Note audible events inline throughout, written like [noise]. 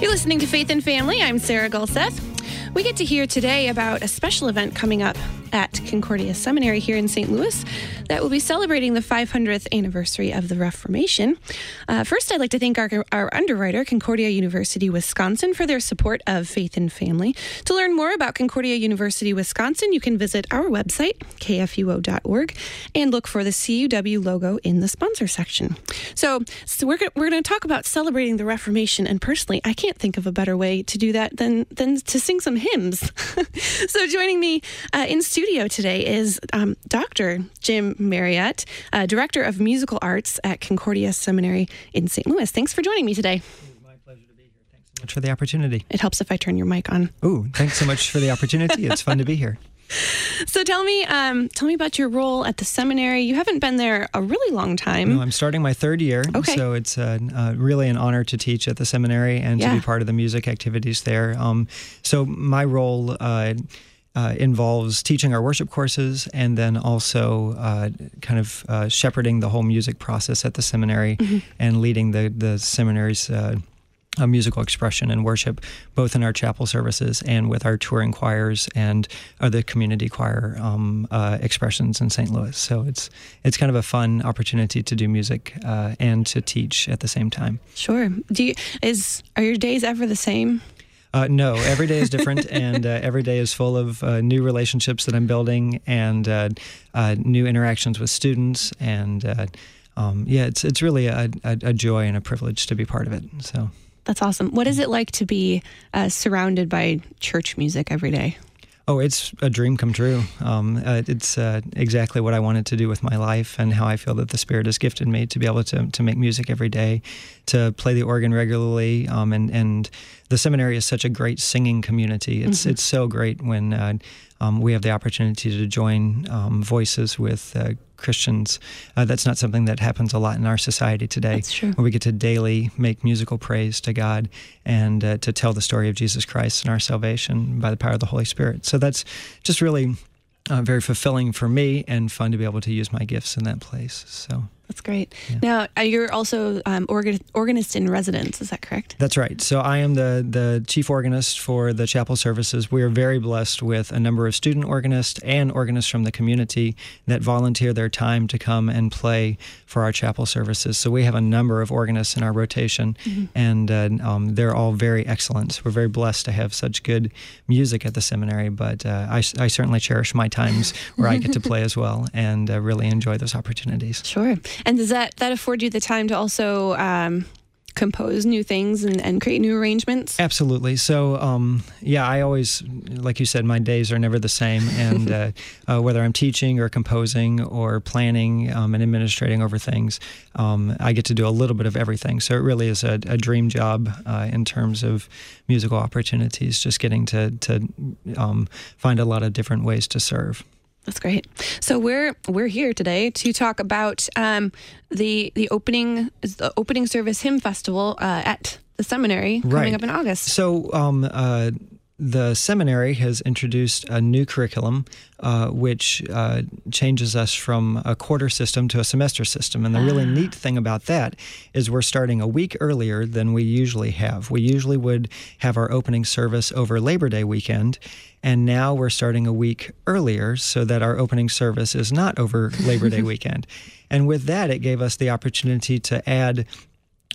You're listening to Faith and Family. I'm Sarah Gulseth. We get to hear today about a special event coming up at Concordia Seminary here in St. Louis that will be celebrating the 500th anniversary of the Reformation. Uh, first, I'd like to thank our, our underwriter, Concordia University Wisconsin, for their support of Faith and Family. To learn more about Concordia University Wisconsin, you can visit our website, kfuo.org, and look for the CUW logo in the sponsor section. So, so we're, we're going to talk about celebrating the Reformation, and personally, I can't think of a better way to do that than, than to sing some hymns. [laughs] so, joining me uh, in studio today is um, Dr. Jim Marriott, uh, Director of Musical Arts at Concordia Seminary in St. Louis. Thanks for joining me today. My pleasure to be here. Thanks so much for the opportunity. It helps if I turn your mic on. Ooh, thanks so much for the opportunity. it's fun to be here. [laughs] [laughs] So tell me, um, tell me about your role at the seminary. You haven't been there a really long time. No, I'm starting my third year, okay. so it's uh, uh, really an honor to teach at the seminary and Yeah. to be part of the music activities there. Um, so my role. Uh, uh, involves teaching our worship courses and then also uh, kind of uh, shepherding the whole music process at the seminary and leading the the seminary's uh, uh, musical expression and worship, both in our chapel services and with our touring choirs and other community choir um, uh, expressions in St. Louis. So it's it's kind of a fun opportunity to do music uh, and to teach at the same time. Sure. Do you, is are your days ever the same? Uh, no, every day is different, [laughs] and uh, every day is full of uh, new relationships that I'm building and uh, uh, new interactions with students. And uh, um, yeah, it's it's really a, a, a joy and a privilege to be part of it. So. That's awesome. What is it like to be uh, surrounded by church music every day? Oh, it's a dream come true. Um, uh, it's uh, exactly what I wanted to do with my life, and how I feel that the Spirit has gifted me to be able to to make music every day, to play the organ regularly, um, and and the seminary is such a great singing community. It's it's so great when uh, um, we have the opportunity to join um, voices with uh, Christians. Uh, that's not something that happens a lot in our society today. That's true. Where we get to daily make musical praise to God and uh, to tell the story of Jesus Christ and our salvation by the power of the Holy Spirit. So that's just really uh, very fulfilling for me and fun to be able to use my gifts in that place. So. That's great. Now uh, you're also um, organ- organist in residence. Is that correct? That's right. So I am the the chief organist for the chapel services. We are very blessed with a number of student organists and organists from the community that volunteer their time to come and play for our chapel services. So we have a number of organists in our rotation, and uh, um, they're all very excellent. We're very blessed to have such good music at the seminary. But uh, I, I certainly cherish my times where I get to [laughs] play as well, and uh, really enjoy those opportunities. Sure. And does that that afford you the time to also um, compose new things and, and create new arrangements? Absolutely. So, um, yeah, I always, like you said, my days are never the same. [laughs] And uh, uh, whether I'm teaching or composing or planning um, and administrating over things, um, I get to do a little bit of everything. So it really is a, a dream job uh, in terms of musical opportunities, just getting to, to um, find a lot of different ways to serve. That's great. So we're we're here today to talk about um, the the opening the opening service hymn festival uh, at the seminary coming Right. up in August. So, um, uh, the seminary has introduced a new curriculum, uh, which uh, changes us from a quarter system to a semester system. And the really neat thing about that is we're starting a week earlier than we usually have. We usually would have our opening service over Labor Day weekend. And now we're starting a week earlier so that our opening service is not over Labor Day [laughs] weekend. And with that, it gave us the opportunity to add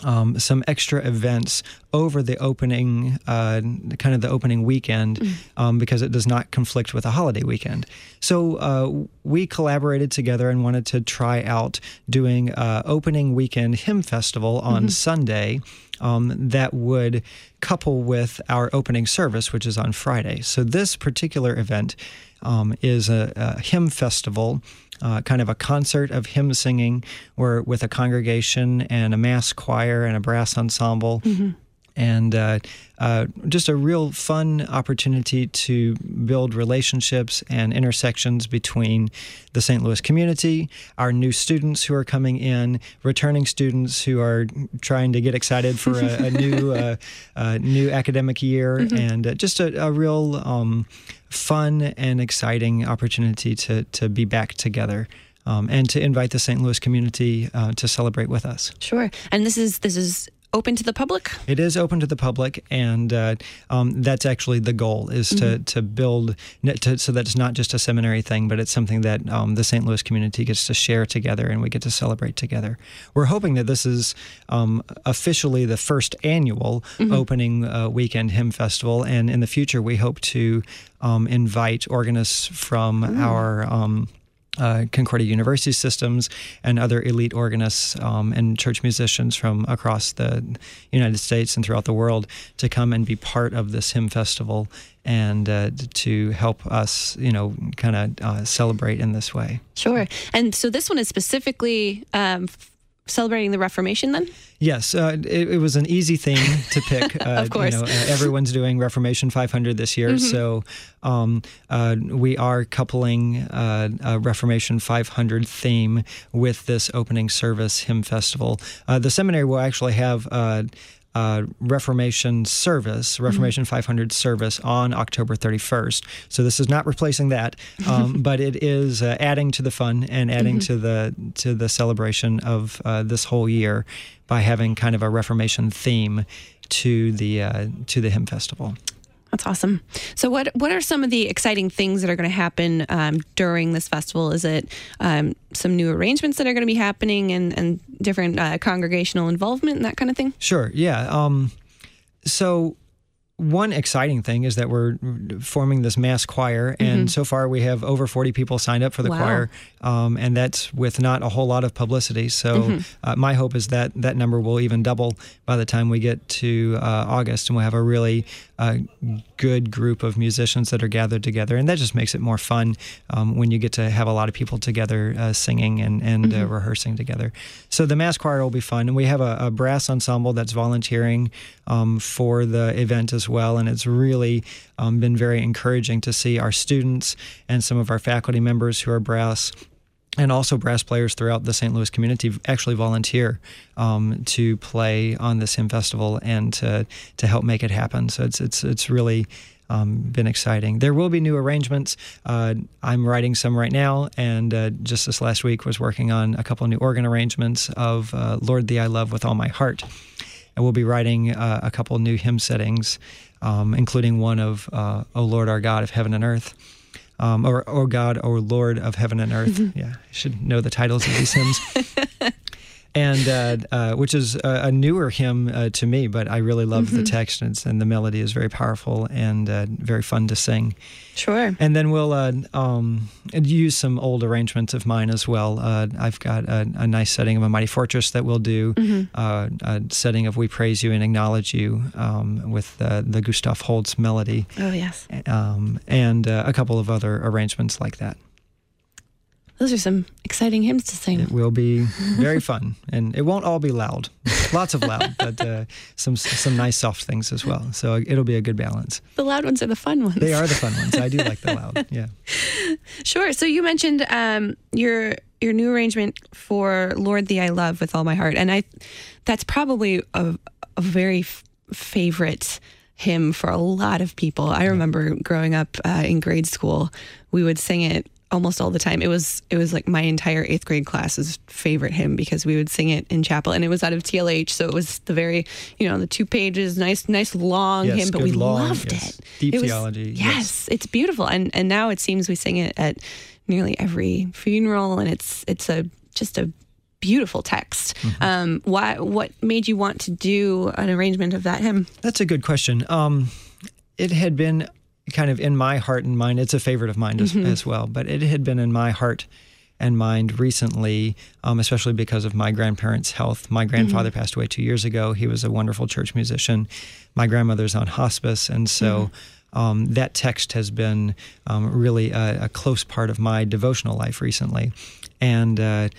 um, some extra events over the opening, uh, kind of the opening weekend, um, because it does not conflict with a holiday weekend. So uh, we collaborated together and wanted to try out doing uh, opening weekend hymn festival on Sunday. Um, that would couple with our opening service, which is on Friday. So this particular event um, is a, a hymn festival uh, kind of a concert of hymn singing where with a congregation and a mass choir and a brass ensemble and uh, uh, just a real fun opportunity to build relationships and intersections between the St. Louis community, our new students who are coming in, returning students who are trying to get excited for a, a new [laughs] uh, uh, new academic year, and uh, just a, a real um, fun and exciting opportunity to to be back together. Um, and to invite the St. Louis community uh, to celebrate with us. Sure. And this is this is open to the public? It is open to the public, and uh, um, that's actually the goal is to mm-hmm. to build to, so that it's not just a seminary thing, but it's something that um, the St. Louis community gets to share together, and we get to celebrate together. We're hoping that this is um, officially the first annual mm-hmm. opening uh, weekend hymn festival, and in the future we hope to um, invite organists from mm. our um, uh, Concordia University systems and other elite organists um, and church musicians from across the United States and throughout the world to come and be part of this hymn festival and uh, to help us, you know, kind of uh, celebrate in this way. Sure. And so this one is specifically um, celebrating the Reformation then? Yes, uh, it, it, was an easy thing to pick. [laughs] Uh, of course. You know, uh, everyone's doing Reformation 500 this year, mm-hmm. so um, uh, we are coupling uh, a Reformation 500 theme with this opening service hymn festival. Uh, the seminary will actually have uh, Reformation service. Reformation mm-hmm. 500 service on October 31st. So this is not replacing that, um, [laughs] but it is uh, adding to the fun and adding mm-hmm. to the to the celebration of uh, this whole year by having kind of a Reformation theme to the uh, to the hymn festival. That's awesome. So, what what are some of the exciting things that are going to happen um, during this festival? Is it um, some new arrangements that are going to be happening and and different uh, congregational involvement and that kind of thing? Sure. Yeah. Um, so one exciting thing is that we're forming this mass choir, and mm-hmm. so far we have over 40 people signed up for the wow. choir, um, and that's with not a whole lot of publicity. So, mm-hmm. uh, my hope is that that number will even double by the time we get to uh, August, and we'll have a really uh, good group of musicians that are gathered together, and that just makes it more fun um, when you get to have a lot of people together uh, singing and, and uh, mm-hmm. rehearsing together. So, the mass choir will be fun, and we have a, a brass ensemble that's volunteering um, for the event as well. And it's really um, been very encouraging to see our students and some of our faculty members who are brass and also brass players throughout the St. Louis community actually volunteer um, to play on this hymn festival and to to help make it happen. So it's it's it's really um, been exciting. There will be new arrangements. Uh, I'm writing some right now, and uh, just this last week was working on a couple new organ arrangements of uh, "Lord Thee I Love with All My Heart." and we'll be writing uh, a couple new hymn settings, um, including one of uh, "O Lord, our God of heaven and earth," um, or "O God, O Lord of heaven and earth." yeah, I should know the titles of these hymns. [laughs] and uh, uh, which is a, a newer hymn uh, to me, but I really love mm-hmm. the text and, and, the melody is very powerful and uh, very fun to sing. Sure. And then we'll uh, um, use some old arrangements of mine as well. Uh, I've got a, a, nice setting of a mighty fortress that we'll do, mm-hmm. a setting of We Praise You and Acknowledge You um, with the Gustav Holst melody. Oh yes. Um, and a couple of other arrangements like that. Those are some exciting hymns to sing. It will be very [laughs] fun, and it won't all be loud. Lots of loud, [laughs] but uh, some some nice soft things as well. So it'll be a good balance. The loud ones are the fun ones. They are the fun ones. I do like the [laughs] loud. Yeah. Sure. So you mentioned um, your your new arrangement for "Lord Thee I Love with All My Heart," and I that's probably a, a very f- favorite hymn for a lot of people. I remember growing up uh, in grade school, we would sing it almost all the time. It was it was like my entire eighth grade class's favorite hymn because we would sing it in chapel, and it was out of TLH, so it was the very you know the two pages, nice nice long yes, hymn, but we long, loved yes. it. Deep it was, theology. Yes, yes, it's beautiful, and and now it seems we sing it at nearly every funeral, and it's it's a just a beautiful text. Mm-hmm. Um, why? What made you want to do an arrangement of that hymn? That's a good question. Um, it had been kind of in my heart and mind. It's a favorite of mine mm-hmm. as, as, well, but it had been in my heart and mind recently, um, especially because of my grandparents' health. My grandfather mm-hmm. passed away two years ago. He was a wonderful church musician. My grandmother's on hospice, and so. Mm-hmm. Um, that text has been um, really a, a, close part of my devotional life recently. And uh,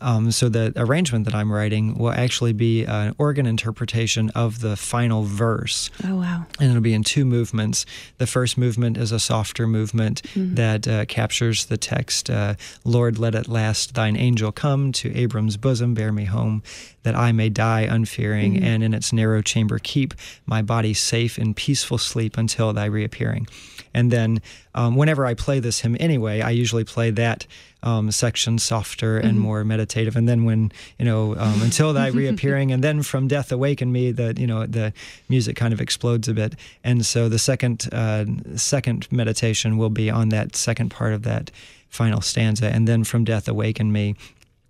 um, so the arrangement that I'm writing will actually be an organ interpretation of the final verse. Oh wow! And it'll be in two movements. The first movement is a softer movement mm-hmm. that uh, captures the text: uh, "Lord, let at last Thine angel come to Abram's bosom, bear me home, that I may die unfearing, mm-hmm. and in its narrow chamber keep my body safe in peaceful sleep until Thy reappearing." And then, um, whenever I play this hymn anyway, I usually play that um, sections softer and more meditative, and then when you know um, until thy [laughs] reappearing, and then from death awaken me, that you know the music kind of explodes a bit, and so the second uh, second meditation will be on that second part of that final stanza, and then from death awaken me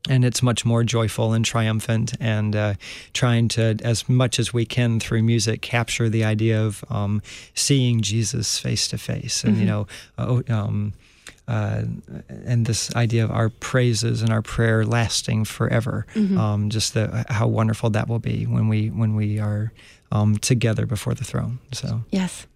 and it's much more joyful and triumphant and uh, trying to as much as we can through music capture the idea of um, seeing jesus face to face and you know uh, um, uh, and this idea of our praises and our prayer lasting forever. Um, just the, how wonderful that will be when we when we are um, together before the throne. So. Yes.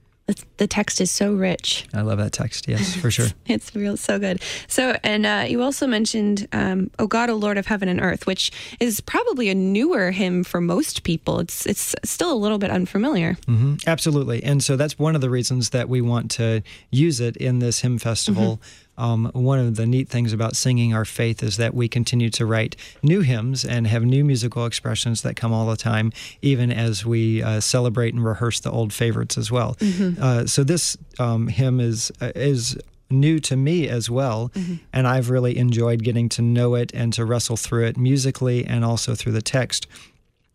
The text is so rich. i love that text yes for sure [laughs] It's real so good. So, and uh, you also mentioned um, "O God, O Lord of Heaven and Earth," which is probably a newer hymn for most people. It's it's still a little bit unfamiliar. hmm Absolutely. And so that's one of the reasons that we want to use it in this hymn festival. Um, one of the neat things about singing our faith is that we continue to write new hymns and have new musical expressions that come all the time, even as we uh, celebrate and rehearse the old favorites as well. Uh, so this um, hymn is uh, is new to me as well, and I've really enjoyed getting to know it and to wrestle through it musically and also through the text.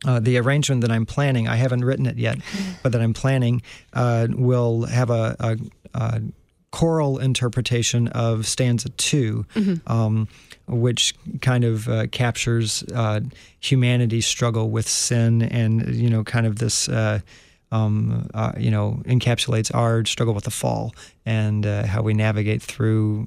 Uh, the arrangement that I'm planning, I haven't written it yet, but that I'm planning uh, will have a, a, a choral interpretation of stanza 2 um, which kind of uh, captures uh, humanity's struggle with sin and you know kind of this. Uh, um, uh, you know, encapsulates our struggle with the fall and uh, how we navigate through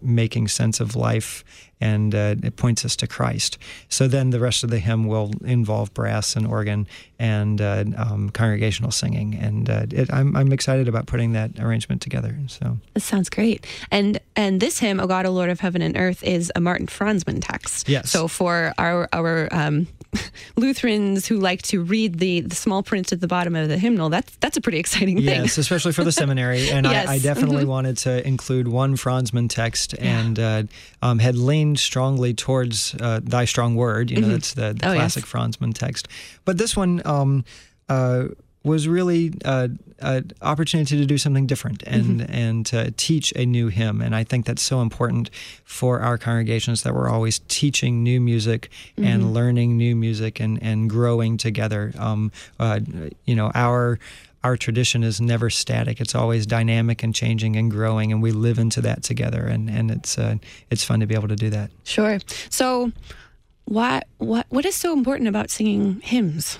making sense of life, and uh, it points us to Christ. So then the rest of the hymn will involve brass and organ and uh, um, congregational singing, and uh, it, I'm, I'm excited about putting that arrangement together. So This sounds great. And and this hymn, "O God, O Lord of Heaven and Earth," is a Martin Franzmann text. Yes. So for our our um, [laughs] Lutherans who like to read the the small print at the bottom of the hymnal, that's that's a pretty exciting thing. Yes, especially for the seminary. [laughs] And Yes. I, I definitely wanted to include one Franzmann text and uh, um, had leaned strongly towards uh, Thy Strong Word. You know, that's the, the Oh, yes. classic Franzmann text. But this one um, uh, was really uh, an opportunity to do something different and, and to teach a new hymn. And I think that's so important for our congregations that we're always teaching new music and learning new music and, and growing together. Um, uh, you know, our our tradition is never static. It's always dynamic and changing and growing, and we live into that together. And and it's uh, it's fun to be able to do that. Sure. So, what what what is so important about singing hymns?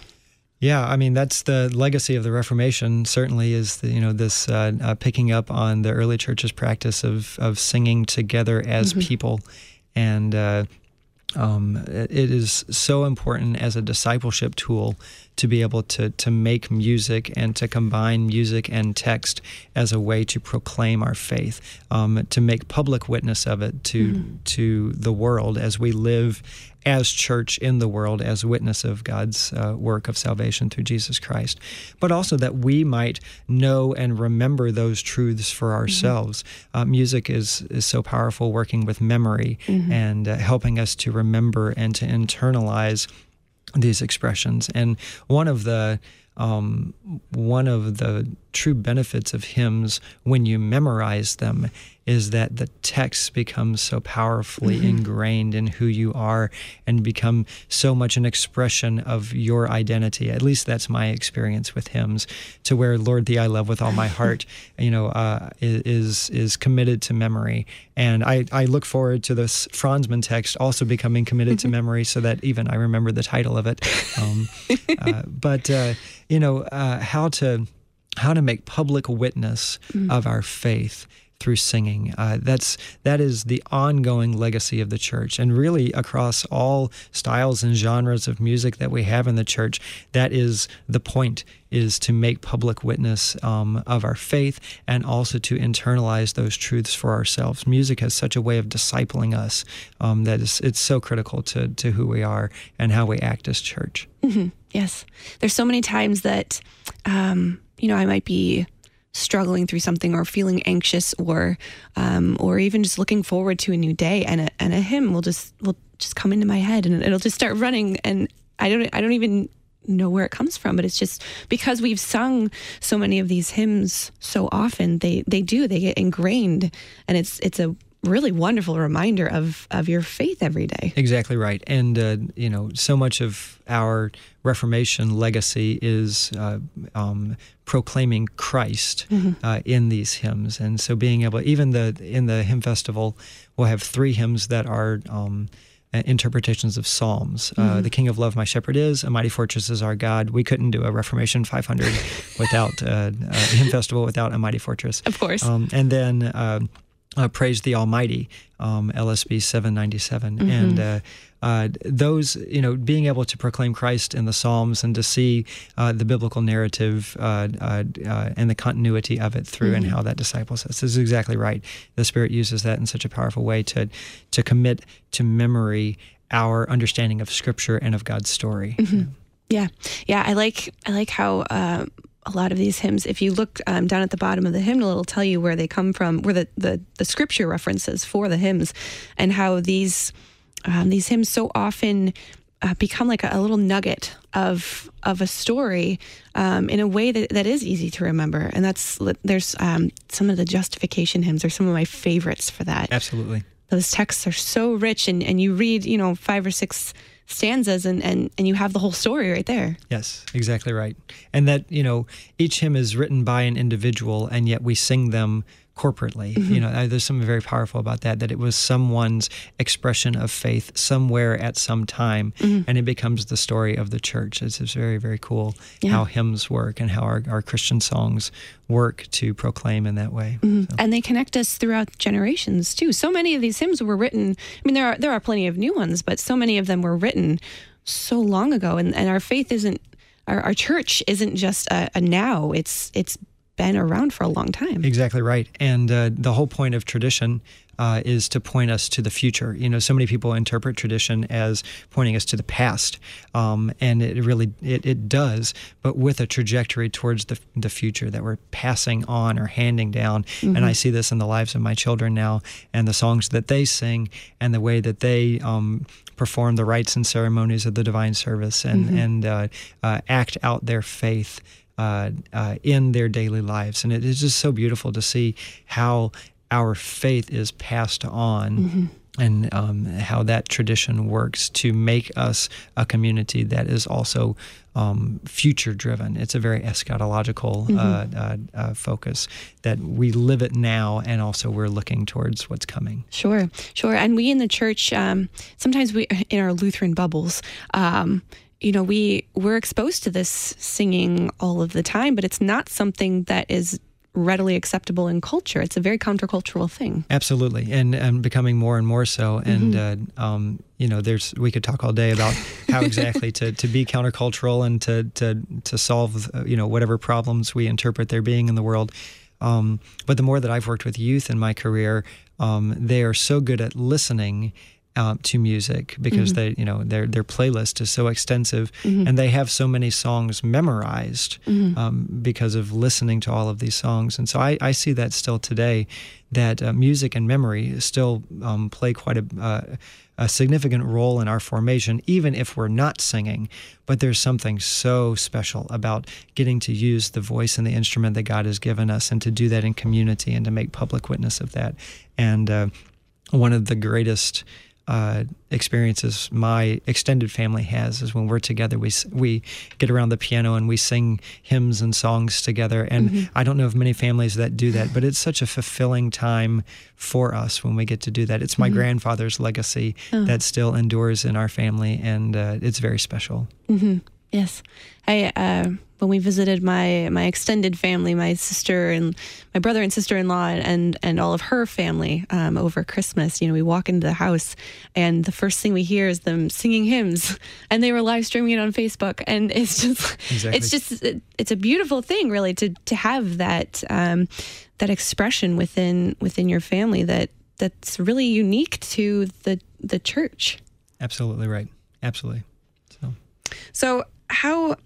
Yeah, I mean that's the legacy of the Reformation. Certainly, is the, you know this uh, uh, picking up on the early church's practice of of singing together as people, and uh, um, it it is so important as a discipleship tool to be able to to make music and to combine music and text as a way to proclaim our faith, um, to make public witness of it to to the world as we live as church in the world as witness of God's uh, work of salvation through Jesus Christ, but also that we might know and remember those truths for ourselves. Uh, music is is so powerful, working with memory and uh, helping us to remember and to internalize these expressions. And one of the um, one of the true benefits of hymns when you memorize them is that the text becomes so powerfully ingrained in who you are and become so much an expression of your identity. At least that's my experience with hymns, to where Lord Thee I love with all my [laughs] heart, you know, uh, is is committed to memory. And I, I look forward to this Franzmann text also becoming committed to memory, so that even I remember the title of it. Um, uh, [laughs] but uh, you know uh, how to how to make public witness of our faith through singing. Uh, that's that is the ongoing legacy of the church, and really across all styles and genres of music that we have in the church. That is the point: is to make public witness um, of our faith, and also to internalize those truths for ourselves. Music has such a way of discipling us um, that is it's so critical to to who we are and how we act as church. Yes. There's so many times that, um, you know, I might be struggling through something or feeling anxious or, um, or even just looking forward to a new day and a, and a hymn will just, will just come into my head and it'll just start running. And I don't, I don't even know where it comes from, but it's just because we've sung so many of these hymns so often, they, they do, they get ingrained and it's, it's a, really wonderful reminder of of your faith every day. Exactly right, and uh, you know, so much of our Reformation legacy is uh, um, proclaiming Christ mm-hmm. uh, in these hymns, and so being able, even the in the hymn festival, we'll have three hymns that are. Um, interpretations of Psalms. Uh, mm-hmm. Uh, the King of Love, my shepherd is. A mighty fortress is our God. We couldn't do a Reformation 500 [laughs] without uh, a hymn festival without a mighty fortress. Of course. Um, and then uh, uh, Praise the Almighty, um, LSB 797. Mm-hmm. And uh, uh, those, you know, being able to proclaim Christ in the Psalms and to see uh, the biblical narrative uh, uh, and the continuity of it through mm-hmm. and how that disciples us is exactly right. The Spirit uses that in such a powerful way to, to commit to memory our understanding of Scripture and of God's story. Mm-hmm. Yeah, yeah, I like I like how a lot of these hymns, if you look um, down at the bottom of the hymnal, it'll tell you where they come from, where the, the, the scripture references for the hymns, and how these um, these hymns so often uh, become like a, a, little nugget of of a story um, in a way that, that is easy to remember. And that's there's um, some of the justification hymns are some of my favorites for that. Absolutely, those texts are so rich, and and you read you know five or six stanzas and, and, and you have the whole story right there. Yes, exactly right. And that, you know, each hymn is written by an individual and yet we sing them corporately. Mm-hmm. You know, there's something very powerful about that, that it was someone's expression of faith somewhere at some time, mm-hmm. and it becomes the story of the church. It's, it's very, very cool yeah. how hymns work and how our, our Christian songs work to proclaim in that way. Mm-hmm. So. And they connect us throughout generations too. So many of these hymns were written, I mean, there are, there are plenty of new ones, but so many of them were written so long ago, and, and our faith isn't our, our church isn't just a, a, now it's it's been around for a long time. Exactly right. And uh, the whole point of tradition uh, is to point us to the future. You know, so many people interpret tradition as pointing us to the past, um, and it really it, it does, but with a trajectory towards the, the future that we're passing on or handing down. Mm-hmm. And I see this in the lives of my children now, and the songs that they sing, and the way that they um, perform the rites and ceremonies of the divine service, and mm-hmm. and uh, uh act out their faith uh, uh, in their daily lives. And it is just so beautiful to see how our faith is passed on. Mm-hmm. And um, how that tradition works to make us a community that is also um, future driven. It's a very eschatological mm-hmm. uh, uh, uh, focus that we live it now and also we're looking towards what's coming. Sure, sure. And we in the church, um, sometimes we, in our Lutheran bubbles, um, you know, we we're exposed to this singing all of the time, but it's not something that is readily acceptable in culture. It's a very countercultural thing. Absolutely, and and becoming more and more so. And mm-hmm. uh, um, you know, there's we could talk all day about how [laughs] exactly to, to be countercultural and to to to solve uh, you know whatever problems we interpret there being in the world. Um, but the more that I've worked with youth in my career, um, they are so good at listening um, to music because mm-hmm. they, you know, their their playlist is so extensive mm-hmm. and they have so many songs memorized mm-hmm. um, because of listening to all of these songs. And so I, I see that still today, that uh, music and memory still um, play quite a, uh, a significant role in our formation, even if we're not singing. But there's something so special about getting to use the voice and the instrument that God has given us, and to do that in community and to make public witness of that. And uh, one of the greatest uh, experiences my extended family has is when we're together we we get around the piano and we sing hymns and songs together and mm-hmm. I don't know of many families that do that but it's such a fulfilling time for us when we get to do that it's my mm-hmm. grandfather's legacy oh. that still endures in our family and uh, it's very special mm-hmm. Yes I uh, when we visited my my extended family, my sister and my brother and sister in law, and and all of her family um, over Christmas. You know, we walk into the house, and the first thing we hear is them singing hymns, [laughs] and they were live streaming it on Facebook, and it's just exactly. it's just it's a beautiful thing, really, to to have that um, that expression within within your family that that's really unique to the the church. Absolutely right. Absolutely. So, so how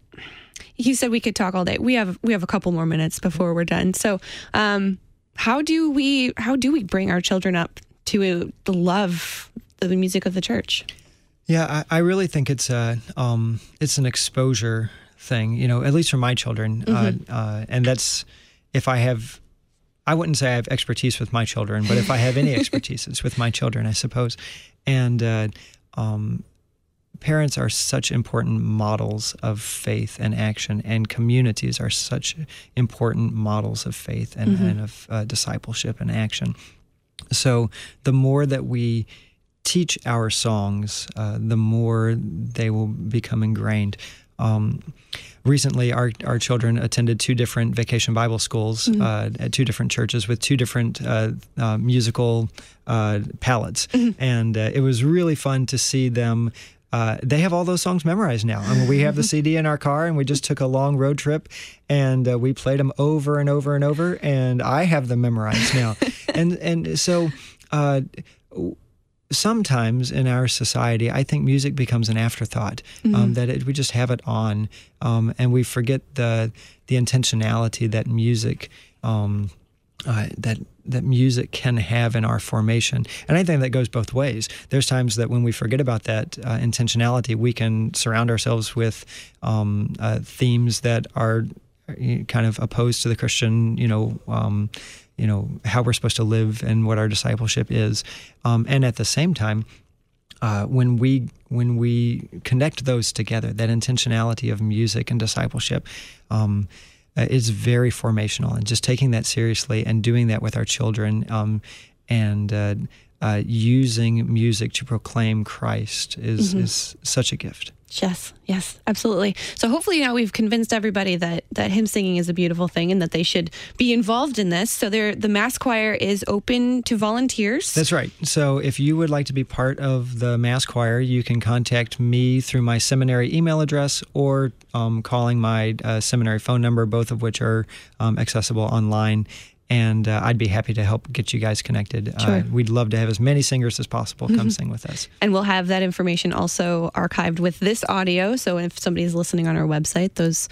you said we could talk all day. We have we have a couple more minutes before we're done. So, um, how do we how do we bring our children up to the love of the music of the church? Yeah, I, I really think it's a um, it's an exposure thing. You know, at least for my children, uh, mm-hmm. uh, uh, and that's if I have I wouldn't say I have expertise with my children, but if I have any [laughs] expertise, it's with my children, I suppose. And uh, um, parents are such important models of faith and action, and communities are such important models of faith and, mm-hmm. and of uh, discipleship and action. So the more that we teach our songs, uh, the more they will become ingrained. Um, recently, our, our children attended two different vacation Bible schools mm-hmm. uh, at two different churches with two different uh, uh musical uh, palettes. Mm-hmm. And uh, it was really fun to see them. They have all those songs memorized now. I mean, we have the [laughs] CD in our car, and we just took a long road trip, and we played them over and over and over. And I have them memorized now, [laughs] and and so sometimes in our society, I think music becomes an afterthought. Um, mm-hmm. Um, that it, we just have it on, um, and we forget the the intentionality that music um, uh, that that music can have in our formation. And I think that goes both ways. There's times that when we forget about that uh, intentionality, we can surround ourselves with um, uh, themes that are uh, kind of opposed to the Christian, you know um, you know how we're supposed to live and what our discipleship is, um, and at the same time, uh, when we when we connect those together, that intentionality of music and discipleship. Um, uh, is very formational, and just taking that seriously and doing that with our children, um, and uh, using music to proclaim Christ is mm-hmm. is such a gift. Yes, yes, absolutely. So hopefully now we've convinced everybody that that hymn singing is a beautiful thing and that they should be involved in this. So there, the mass choir is open to volunteers. That's right. So if you would like to be part of the mass choir, you can contact me through my seminary email address or um, calling my uh, seminary phone number, both of which are um, accessible online and uh, I'd be happy to help get you guys connected. Uh, sure. Uh, we'd love to have as many singers as possible come mm-hmm. sing with us. And we'll have that information also archived with this audio. So if somebody's listening on our website, those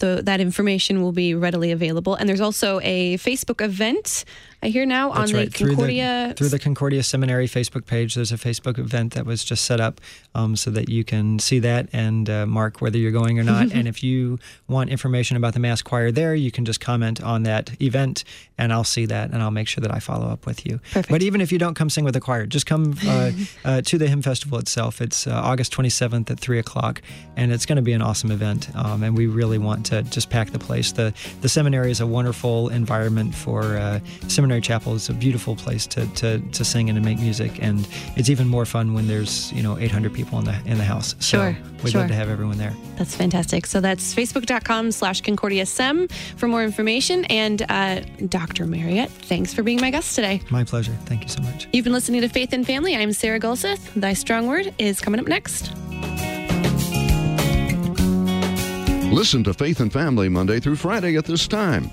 the, that information will be readily available. And there's also a Facebook event I hear now That's on right. the Concordia through the, through the, Concordia Seminary Facebook page. There's a Facebook event that was just set up um, so that you can see that and uh, mark whether you're going or not. [laughs] and if you want information about the Mass Choir there, you can just comment on that event, and I'll see that and I'll make sure that I follow up with you. Perfect. But even if you don't come sing with the choir, just come uh, [laughs] uh, to the hymn festival itself. It's uh, August 27th at three o'clock, and it's going to be an awesome event. Um, and we really want to just pack the place. the The seminary is a wonderful environment for uh, seminary Seminary Chapel is a beautiful place to, to, to sing and to make music, and it's even more fun when there's you know 800 people in the in the house. So sure, we'd sure. love to have everyone there. That's fantastic. So that's facebook.com/slash Concordia Sem for more information. And uh, Dr. Marriott, thanks for being my guest today. My pleasure. Thank you so much. You've been listening to Faith and Family. I'm Sarah Gulseth. Thy Strong Word is coming up next. Listen to Faith and Family Monday through Friday at this time.